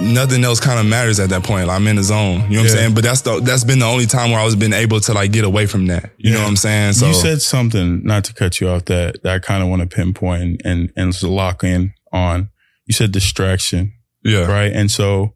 nothing else kind of matters at that point. Like, I'm in the zone. You know what Yeah. I'm saying? But that's the that's been the only time where I was been able to like get away from that. You know what I'm saying? So you said something, not to cut you off, that, that I kind of want to pinpoint and, and lock in on. You said distraction, yeah. right? And so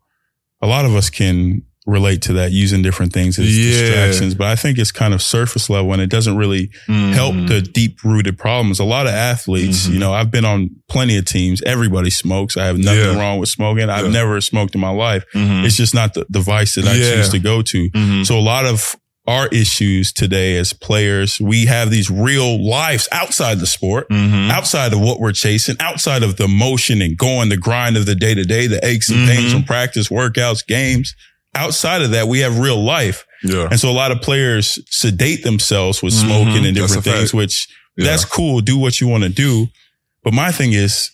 a lot of us can relate to that using different things as Yeah. distractions, but I think it's kind of surface level and it doesn't really help Mhm. the deep rooted problems. A lot of athletes, Mhm. you know, I've been on plenty of teams. Everybody smokes. I have nothing Yeah. wrong with smoking. I've Yeah. never smoked in my life. Mhm. It's just not the device that I choose to go to. Mhm. So a lot of our issues today as players, we have these real lives outside the sport, Mhm. outside of what we're chasing, outside of the motion and going, the grind of the day to day, the aches and pains Mhm. from practice, workouts, games. Outside of that, we have real life. Yeah. And so a lot of players sedate themselves with Mhm. smoking and different things, fact. which Yeah. that's cool. Do what you want to do. But my thing is,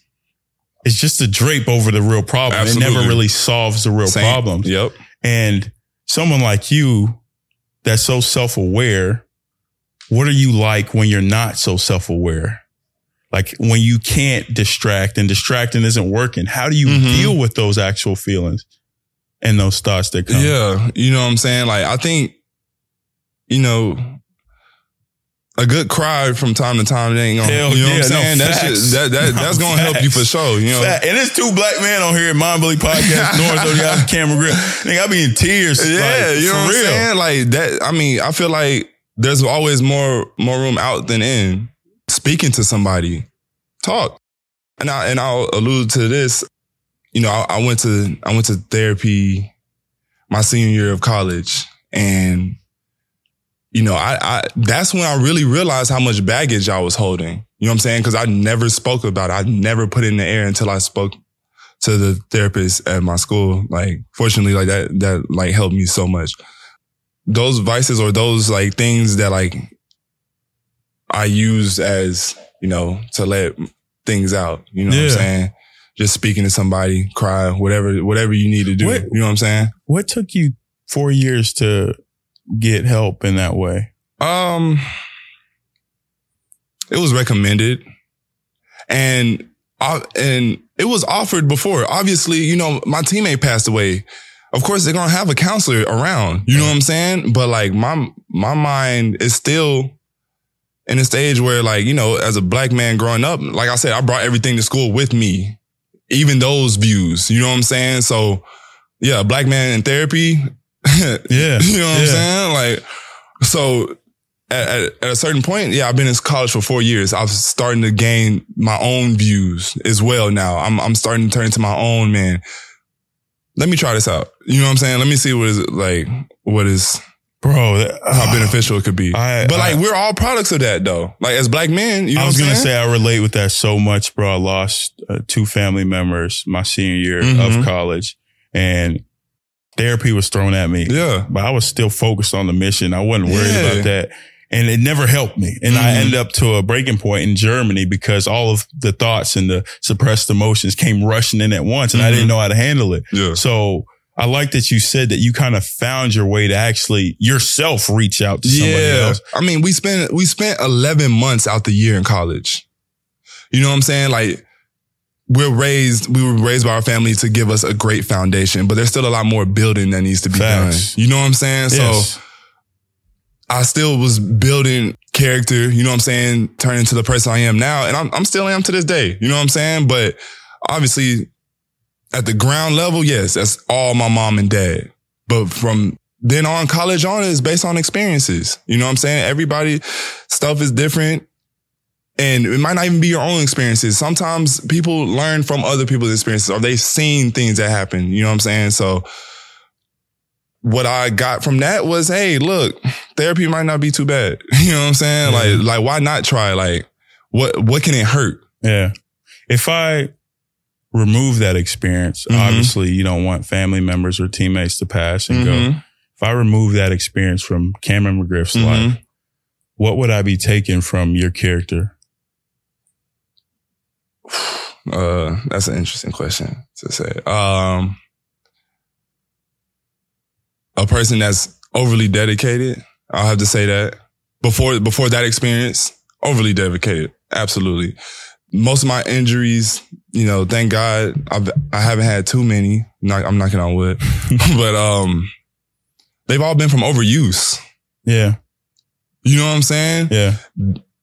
it's just a drape over the real problem. It never really solves the real Same. problems. Yep. And someone like you that's so self aware, what are you like when you're not so self aware? Like when you can't distract and distracting isn't working, how do you Mhm. deal with those actual feelings and those thoughts that come? Yeah, you know what I'm saying? Like I think, you know, a good cry from time to time it ain't gonna Hell you know yeah, what I'm no, saying? that shit, facts. that, that that's gonna help you for sure. You know? Fat- And it's two black men on here at Mind Bully Podcast, North of the Cameron McGriff. Nigga, I be in tears. Yeah, like, you know for what I'm real. saying? Like that I mean, I feel like there's always more more room out than in. Speaking to somebody, talk. And I and I'll allude to this. You know, I, I went to I went to therapy my senior year of college, and you know, I, I that's when I really realized how much baggage I was holding. You know what I'm saying? Because I never spoke about it. I never put it in the air until I spoke to the therapist at my school. Like, fortunately, like that that like helped me so much. Those vices or those like things that like I use as you know to let things out. You know what I'm saying? Just speaking to somebody, cry, whatever, whatever you need to do. What- You know what I'm saying? What took you four years to get help in that way? Um, it was recommended, and I and it was offered before. Obviously, you know, my teammate passed away. Of course, they're gonna have a counselor around. You know what I'm saying? But like my my mind is still in a stage where, like, you know, as a black man growing up, like I said, I brought everything to school with me, even those views. You know what I'm saying? So, yeah, black man in therapy. Yeah. You know what I'm saying? Like, so at, at, at a certain point, yeah, I've been in college for four years. I'm starting to gain my own views as well now. I'm, I'm starting to turn into my own man. Let me try this out. You know what I'm saying? Let me see what is like, what is, Bro, that, how beneficial it could be. I- but like, I- we're all products of that though. Like as black men, you know I was gonna saying? say I relate with that so much, bro. I lost uh, two family members my senior year Mhm. of college, and therapy was thrown at me. yeah. but I was still focused on the mission. I wasn't worried Yeah. about that. And it never helped me. And I Mhm. ended up to a breaking point in Germany because all of the thoughts and the suppressed emotions came rushing in at once and I Mhm. didn't know how to handle it. Yeah. So I like that you said that you kind of found your way to actually yourself reach out to somebody Yeah. else. I mean, we spent we spent 11 months out the year in college. You know what I'm saying? Like we're raised, we were raised by our family to give us a great foundation, but there's still a lot more building that needs to be Facts. done. You know what I'm saying? Yes. So I still was building character, you know what I'm saying? Turning to the person I am now. And I'm, I'm still am to this day. You know what I'm saying? But obviously at the ground level, yes, that's all my mom and dad. But from then on, college on is based on experiences. You know what I'm saying? Everybody stuff is different. And it might not even be your own experiences. Sometimes people learn from other people's experiences or they've seen things that happen. You know what I'm saying? So what I got from that was, hey, look, therapy might not be too bad. You know what I'm saying? Yeah. Like, like why not try? Like, what what can it hurt? Yeah. If I remove that experience, Mhm. obviously you don't want family members or teammates to pass and go. Mhm. If I remove that experience from Cameron McGriff's Mhm. life, what would I be taking from your character? Uh, that's an interesting question to say. Um, a person that's overly dedicated. I'll have to say that before before that experience, overly dedicated. Absolutely. Most of my injuries, you know, thank God I've, I haven't had too many. Not, I'm knocking on wood, but, um, they've all been from overuse. Yeah. You know what I'm saying? Yeah.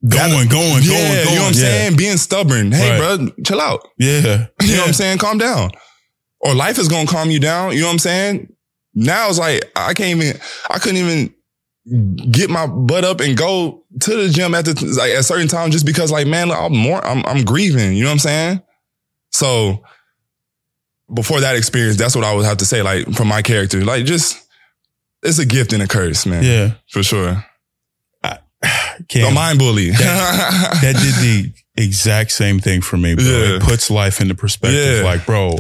Going, going, going, yeah, going. You know what I'm yeah. saying? Being stubborn. Hey, Right. bro, chill out. Yeah. You know Yeah. what I'm saying? Calm down. Or life is gonna calm you down. You know what I'm saying? Now it's like I can't even. I couldn't even get my butt up and go to the gym at the like at certain time just because like man, I'm more. I'm I'm grieving. You know what I'm saying? So before that experience, that's what I would have to say. Like from my character, like just it's a gift and a curse, man. Yeah. for sure. Cam, A mind bully. that did the exact same thing for me, bro. Yeah. It puts life into perspective. Yeah. Like, bro,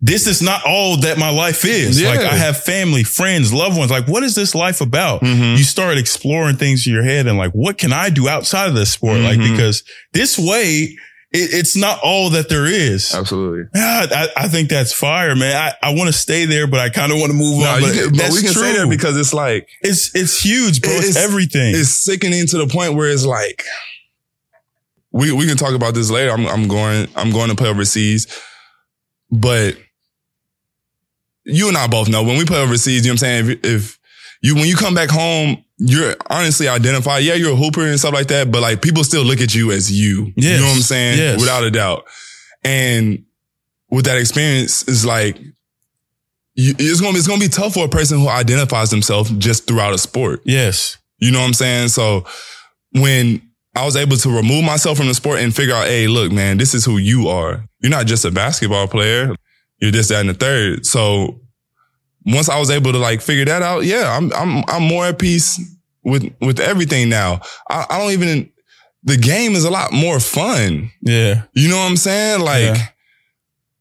this is not all that my life is. Yeah. Like, I have family, friends, loved ones. Like, what is this life about? Mhm. You start exploring things in your head and like, what can I do outside of this sport? Like, Mhm. because this way, it, it's not all that there is. Absolutely. Yeah, I, I think that's fire, man. I, I want to stay there, but I kind of want to move No, on. But, can- but we can true. say that because it's like it's it's huge, bro. It's, It's- everything. it's sickening to the point where it's like we we can talk about this later. I'm I'm going I'm going to play overseas, but you and I both know when we play overseas. You know what I'm saying? If, if you when you come back home, you're honestly identified. Yeah, you're a hooper and stuff like that, but like people still look at you as you. Yes. You know what I'm saying? Yes. Without a doubt. And with that experience, it's like you, it's gonna be it's gonna be tough for a person who identifies themselves just throughout a sport. yes. You know what I'm saying? So when I was able to remove myself from the sport and figure out, hey, look, man, this is who you are. You're not just a basketball player. You're this, that, and the third. So once I was able to like figure that out, yeah, I'm I'm I'm more at peace with with everything now. I, I don't even the game is a lot more fun. Yeah. You know what I'm saying? Like Yeah.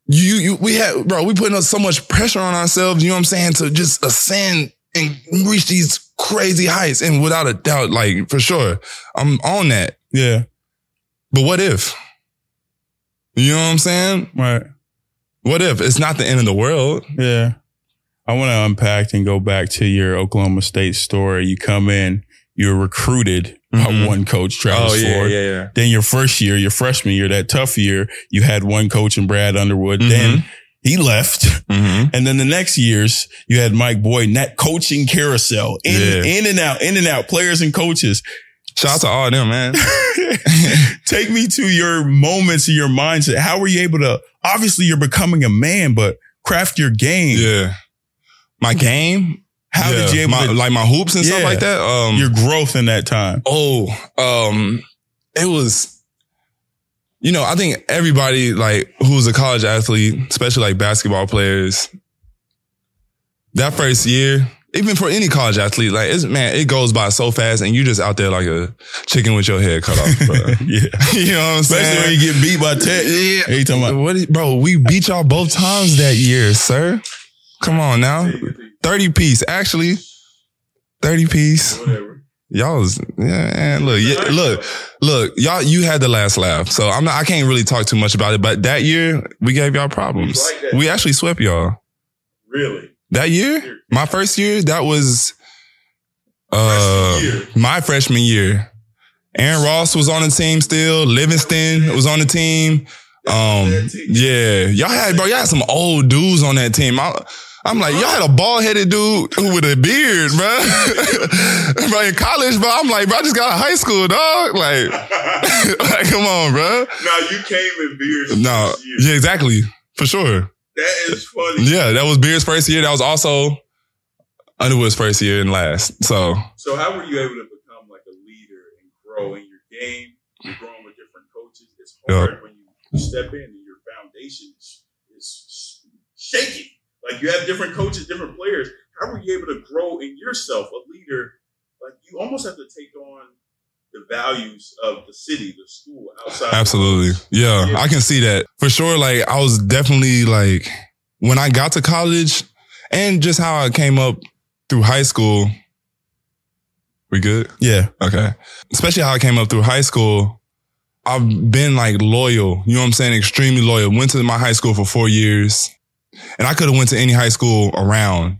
you, you, we had, bro, we putting up so much pressure on ourselves. You know what I'm saying? To just ascend and reach these crazy heights. And without a doubt, like for sure, I'm on that. Yeah. But what if? You know what I'm saying? Right. What if it's not the end of the world? Yeah. I want to unpack and go back to your Oklahoma State story. You come in, you're recruited by Mhm. one coach, Travis Ford. yeah. Then your first year, your freshman year, that tough year, you had one coach in Brad Underwood. Mhm. Then he left. Mm-hmm. And then the next years, you had Mike Boynton, and that coaching carousel in, Yeah. in and out, in and out, players and coaches. Shout out to all them, man. Take me to your moments of your mindset. How were you able to, obviously you're becoming a man, but craft your game. yeah. My game. How yeah. did you able my, to, like my hoops and stuff like that? Um, your growth in that time? Oh, um, it was, you know, I think everybody like who's a college athlete, especially like basketball players, that first year, even for any college athlete, like it's man, it goes by so fast, and you just out there like a chicken with your head cut off, bro. yeah. you know what I'm saying. Especially when you get beat by Tech. yeah, Hey, you talking about- what, is- bro? We beat y'all both times that year, sir. Come on now, thirty piece actually, thirty piece. Y'all was yeah, man, look, yeah, look, look, y'all. You had the last laugh, so I'm not. I can't really talk too much about it. But that year, we gave y'all problems. like. We actually swept y'all Really? That year. My first year, that was uh Freshman my freshman year. Aaron Ross was on the team still. Livingston was on the team. Um, yeah, y'all had bro, y'all had some old dudes on that team. I, I'm like, y'all had a bald headed dude with a beard, bro. bro, in college, bro. I'm like, bro, I just got out of high school, dog. Like, like, come on, bro. Now you came in beard. No, yeah, exactly, for sure. That is funny. Yeah, that was Beard's first year. That was also Underwood's first year and last. So So how were you able to become like a leader and grow in your game? You're growing with different coaches. It's hard when you step in and your foundation is, is shaking. Like you have different coaches, different players. How were you able to grow in yourself, a leader? Like you almost have to take on the values of the city, the school, outside. Absolutely. Yeah, Yeah. I can see that. For sure, like I was definitely like when I got to college and just how I came up through high school. We good? Yeah. Okay. Especially how I came up through high school. I've been like loyal. You know what I'm saying? Extremely loyal. Went to my high school for four years. And I could have went to any high school around.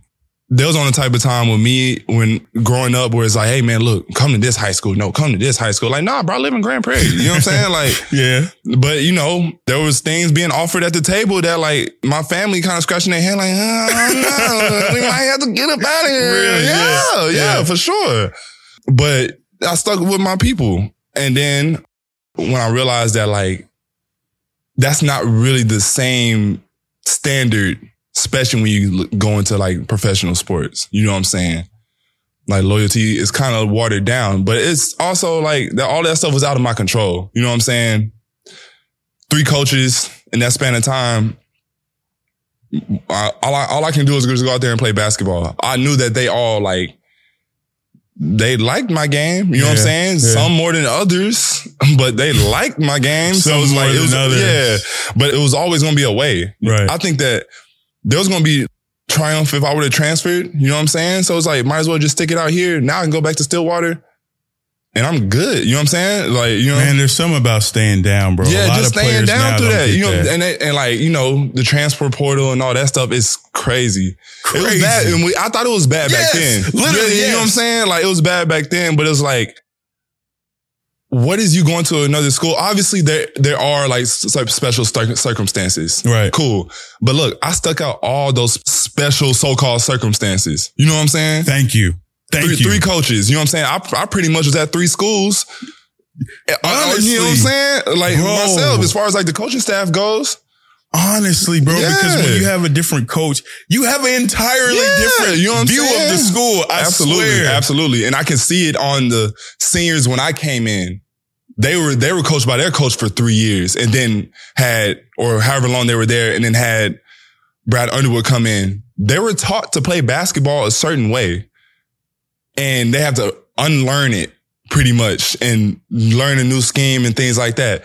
There was on the type of time with me when growing up where it's like, hey man, look, come to this high school. No, come to this high school. Like, nah, bro, I live in Grand Prairie. You know what I'm saying? Like, Yeah. but you know, there was things being offered at the table that like my family kind of scratching their head like, oh, no, we might have to get up out of here. Really? Yeah, Yeah. yeah, Yeah. for sure. But I stuck with my people. And then when I realized that like, that's not really the same standard, especially when you go into like professional sports. You know what I'm saying? Like loyalty is kind of watered down, but it's also like that all that stuff was out of my control. You know what I'm saying? Three coaches in that span of time. I, all I all I can do is just go out there and play basketball. I knew that they all like they liked my game. You know what I'm saying? yeah. Some more than others, but they liked my game. so it was more like it was others. yeah, but it was always gonna be a way. Right. I think that there was gonna be triumph if I would have transferred. You know what I'm saying? So it's like might as well just stick it out here. Now I can go back to Stillwater, and I'm good. You know what I'm saying? Like you know. Man, there's something about staying down, bro. A yeah, lot just of staying down through that, you know, that. and they, and like you know, the transport portal and all that stuff is crazy. It was Crazy. bad, and we, I thought it was bad Yes, back then. literally, Yeah, you know what I'm saying? Like it was bad back then, but it was like, what is you going to another school? Obviously, there there are like special circumstances. Right. Cool, but look, I stuck out all those special so-called circumstances. You know what I'm saying? Thank you. Thank three, you. three coaches. You know what I'm saying? I, I pretty much was at three schools. Uh, Honestly. you know what I'm saying? Like Bro. myself, as far as like the coaching staff goes. Honestly, bro, because when you have a different coach, you have an entirely Yeah, different you know view saying? of the school. I absolutely, swear. absolutely. And I can see it on the seniors when I came in. They were they were coached by their coach for three years, and then had or however long they were there, and then had Brad Underwood come in. They were taught to play basketball a certain way, and they have to unlearn it pretty much and learn a new scheme and things like that.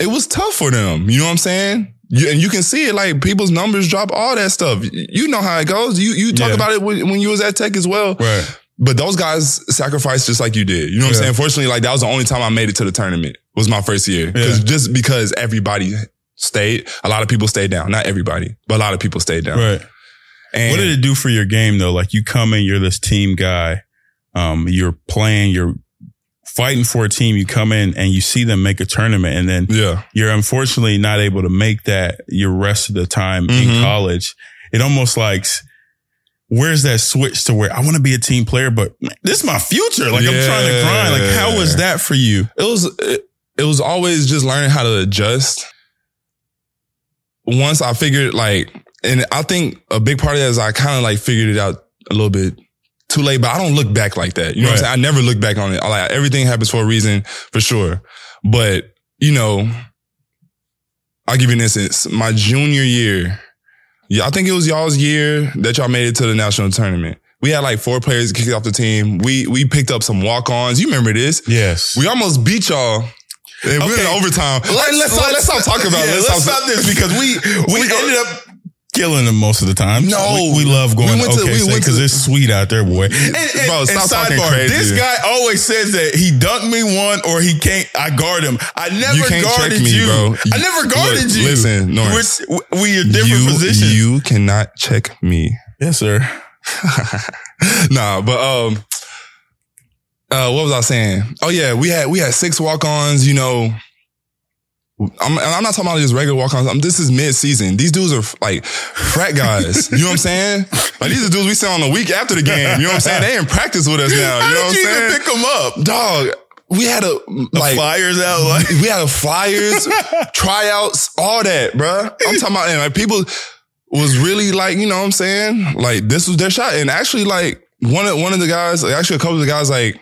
It was tough for them. You know what I'm saying? You, and you can see it like people's numbers drop, all that stuff. You know how it goes. You you talk Yeah. about it when, when you was at Tech as well. Right. But those guys sacrificed just like you did. You know what Yeah. I'm saying? Fortunately, like that was the only time I made it to the tournament. Was my first year. Because Yeah. just because everybody stayed, a lot of people stayed down. Not everybody, but a lot of people stayed down. Right. And What did it do for your game though? Like you come in, you're this team guy. Um, you're playing, you're fighting for a team. You come in and you see them make a tournament and then yeah. you're unfortunately not able to make that your rest of the time in Mhm. college. It almost like, where's that switch to where I want to be a team player, but this is my future. Like I'm trying to grind. Like how was that for you? It was it, it was always just learning how to adjust. Once I figured like, and I think a big part of that is I kind of like figured it out a little bit too late, but I don't look back like that. You know what I'm saying? I never look back on it. I like everything happens for a reason for sure. But you know, I'll give you an instance. My junior year, yeah, I think it was y'all's year that y'all made it to the national tournament. We had like four players kicked off the team. We we picked up some walk-ons. You remember this? Yes. We almost beat y'all. And we were in Okay. overtime. Let's, let's, stop, let's stop talking about yeah, it. Let's, stop this because we we, We- ended up killing them most of the time. No. we, we love going We to- okay we went because to- it's sweet out there, boy. And, and, Bro, and sidebar, crazy. This guy always says that he dunked me one or he can't. I guard him. I never You can't guarded check me, you. bro. I never guarded Look, you. listen, Norris. We're, we are different you, positions. You cannot check me. yes, sir. nah, but um, uh, what was I saying? Oh yeah, we had we had six walk-ons. You know, I'm and I'm not talking about just regular walk-ons. I'm, this is mid-season. These dudes are like frat guys. you know what I'm saying? Like these are dudes we saw on the week after the game. You know what I'm saying? They in practice with us now. How You know did what I'm saying? even pick them up? Dog, we had a like flyers out like. we had a flyers, tryouts, all that, bruh. I'm talking about and like people was really like, you know what I'm saying? Like this was their shot. And actually like one of one of the guys, like, actually a couple of the guys like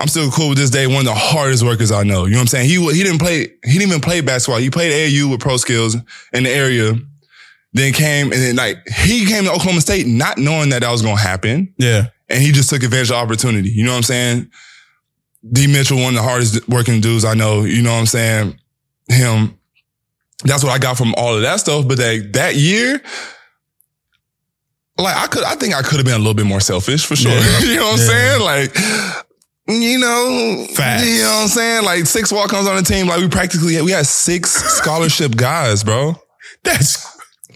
I'm still cool with this day. One of the hardest workers I know. You know what I'm saying? He he didn't play. He didn't even play basketball. He played AAU with pro skills in the area. Then came and then like he came to Oklahoma State not knowing that that was gonna happen Yeah. and he just took advantage of the opportunity. You know what I'm saying? D Mitchell, one of the hardest working dudes I know. You know what I'm saying? Him. That's what I got from all of that stuff. But that that year, like I could, I think I could have been a little bit more selfish for sure. Yeah. you know what I'm saying? Like. You know, Facts. you know what I'm saying? Like six walk-ons on the team. Like we practically we had six scholarship guys, bro. That's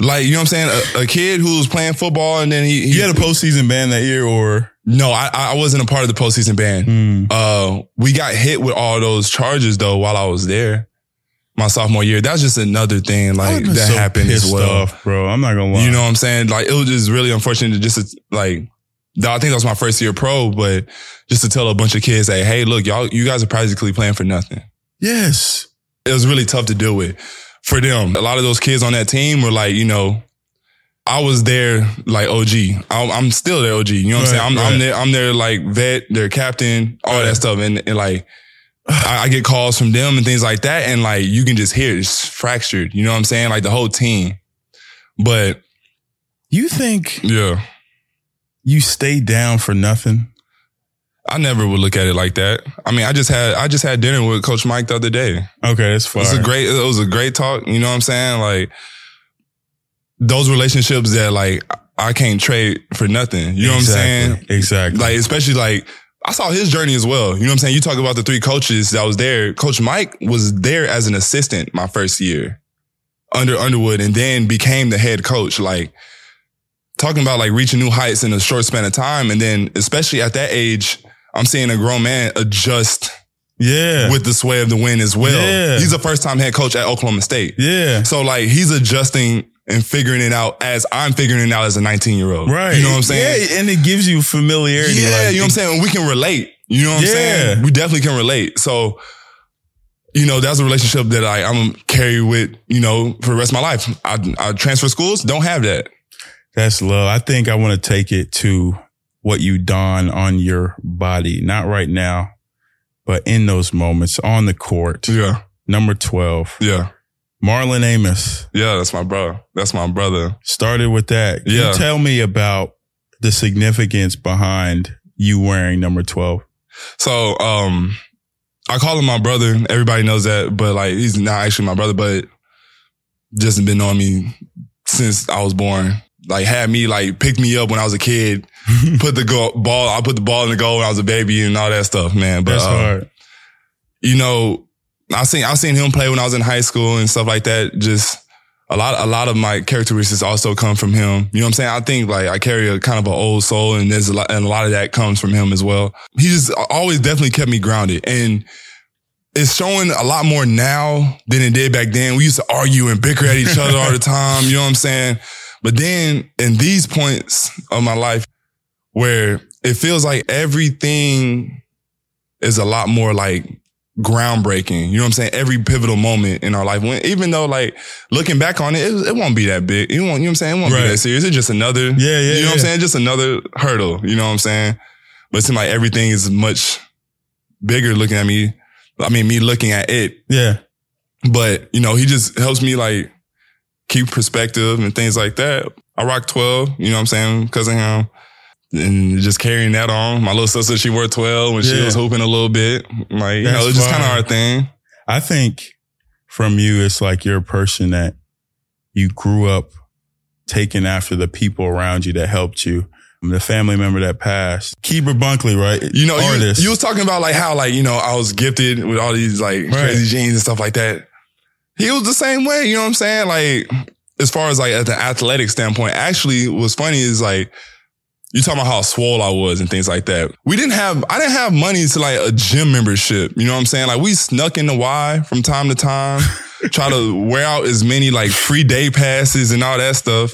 Like, you know what I'm saying? A, a kid who was playing football and then he, he You had a postseason band that year, or no, I, I wasn't a part of the postseason band. Hmm. Uh, we got hit with all those charges though while I was there. My sophomore year. That's just another thing like that so happened as well. off, bro. I'm not gonna lie. You know what I'm saying? Like it was just really unfortunate to just like I think that was my first year pro, but just to tell a bunch of kids, hey, hey, look, y'all, you guys are practically playing for nothing. yes, It was really tough to deal with for them. A lot of those kids on that team were like, you know, I was there like OG. I'm, I'm still their OG. You know what I'm saying? I'm, right. I'm their, I'm their like vet, their captain, all Right. that stuff. And, and like, I, I get calls from them and things like that. And like, you can just hear it. it's fractured. You know what I'm saying? Like the whole team. But you think yeah. You stay down for nothing? I never would look at it like that. I mean, I just had I just had dinner with Coach Mike the other day. Okay, that's It fine. was a great it was a great talk. You know what I'm saying? Like those relationships that like I can't trade for nothing. You know what I'm saying? Exactly. Like especially like I saw his journey as well. You know what I'm saying? You talk about the three coaches that was there. Coach Mike was there as an assistant my first year under Underwood and then became the head coach. Like talking about like reaching new heights in a short span of time. And then especially at that age, I'm seeing a grown man adjust yeah, with the sway of the wind as well. Yeah. He's a first time head coach at Oklahoma State. yeah. So like he's adjusting and figuring it out as I'm figuring it out as a 19 year old. Right. You know what I'm saying? Yeah, and it gives you familiarity. Yeah, like, you know what I'm saying? We can relate. You know what I'm Yeah. saying? We definitely can relate. So, you know, that's a relationship that I, I'm gonna carry with, you know, for the rest of my life. I, I transfer schools, don't have that. That's love. I think I want to take it to what you don on your body, not right now, but in those moments on the court. Yeah. Number 12, Yeah. Marlon Amos Yeah. That's my brother. That's my brother. started with that. Can Yeah. You tell me about the significance behind you wearing number 12. So, um, I call him my brother. Everybody knows that, but like, he's not actually my brother, but just been knowing me since I was born. Like, had me like pick me up when I was a kid, put the go- ball, I put the ball in the goal when I was a baby and all that stuff, man. But, That's um, hard. you know, I seen, I seen him play when I was in high school and stuff like that. Just a lot, a lot of my characteristics also come from him. You know what I'm saying? I think like I carry a kind of an old soul and there's a lot, and a lot of that comes from him as well. He just always definitely kept me grounded and it's showing a lot more now than it did back then. We used to argue and bicker at each other all the time. You know what I'm saying? But then in these points of my life where it feels like everything is a lot more like groundbreaking. You know what I'm saying? Every pivotal moment in our life, when even though like looking back on it, it, it won't be that big. It won't. You know what I'm saying? It won't Right. be that serious. It's just another. Yeah, yeah, You know what I'm saying? Just another hurdle. You know what I'm saying? But it seems like everything is much bigger looking at me. I mean, me looking at it. Yeah. But you know, he just helps me like keep perspective and things like that. I rock 12. You know what I'm saying? Because of him. And just carrying that on. My little sister, she wore 12 when she was hooping a little bit. Like, you That's know, it's just kind of our thing. I think from you, it's like you're a person that you grew up taking after the people around you that helped you. The family member that passed. Keeper Bunkley, right? You know, you, artist. you was talking about like how like, you know, I was gifted with all these like Right. crazy genes and stuff like that. He was the same way, you know what I'm saying? Like, as far as like at the athletic standpoint, actually what's funny is like, you talking about how swole I was and things like that. We didn't have, I didn't have money to like a gym membership. You know what I'm saying? Like we snuck in the Y from time to time, try to wear out as many like free day passes and all that stuff.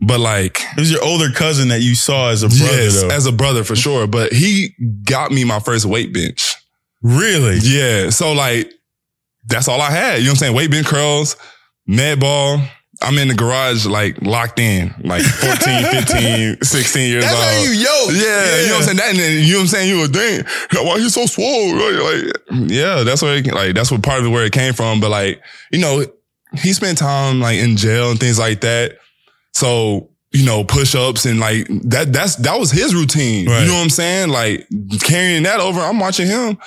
But like, it was your older cousin that you saw as a brother, yes, though. as a brother for sure. But he got me my first weight bench. really? Yeah. So like, that's all I had. You know what I'm saying? Weight bench curls, med ball. I'm in the garage, like locked in, like 14, 15, 16 years That's old. how you yo. Yeah, you know what I'm saying. That, and then, you know what I'm saying. You would think, why you so swole? Like, like, yeah, that's where, it, like, that's what part of it where it came from. But like, you know, he spent time like in jail and things like that. So you know, push ups and like that. That's that was his routine. Right. You know what I'm saying? Like carrying that over. I'm watching him.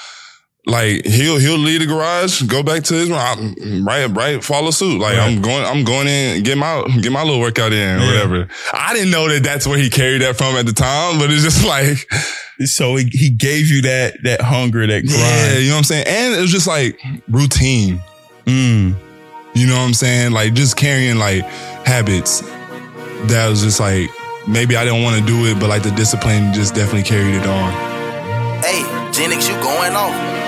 Like he'll he'll leave the garage, go back to his room, right, right, follow suit. Like Right. I'm going, I'm going in, get my get my little workout in, or Yeah. whatever. I didn't know that that's where he carried that from at the time, but it's just like, So he, he gave you that that hunger, that yeah, you know what I'm saying. And it was just like routine. Mm. You know You know what I'm saying? Like just carrying like habits that was just like maybe I didn't want to do it, but like the discipline just definitely carried it on. Hey, Genix, you going off.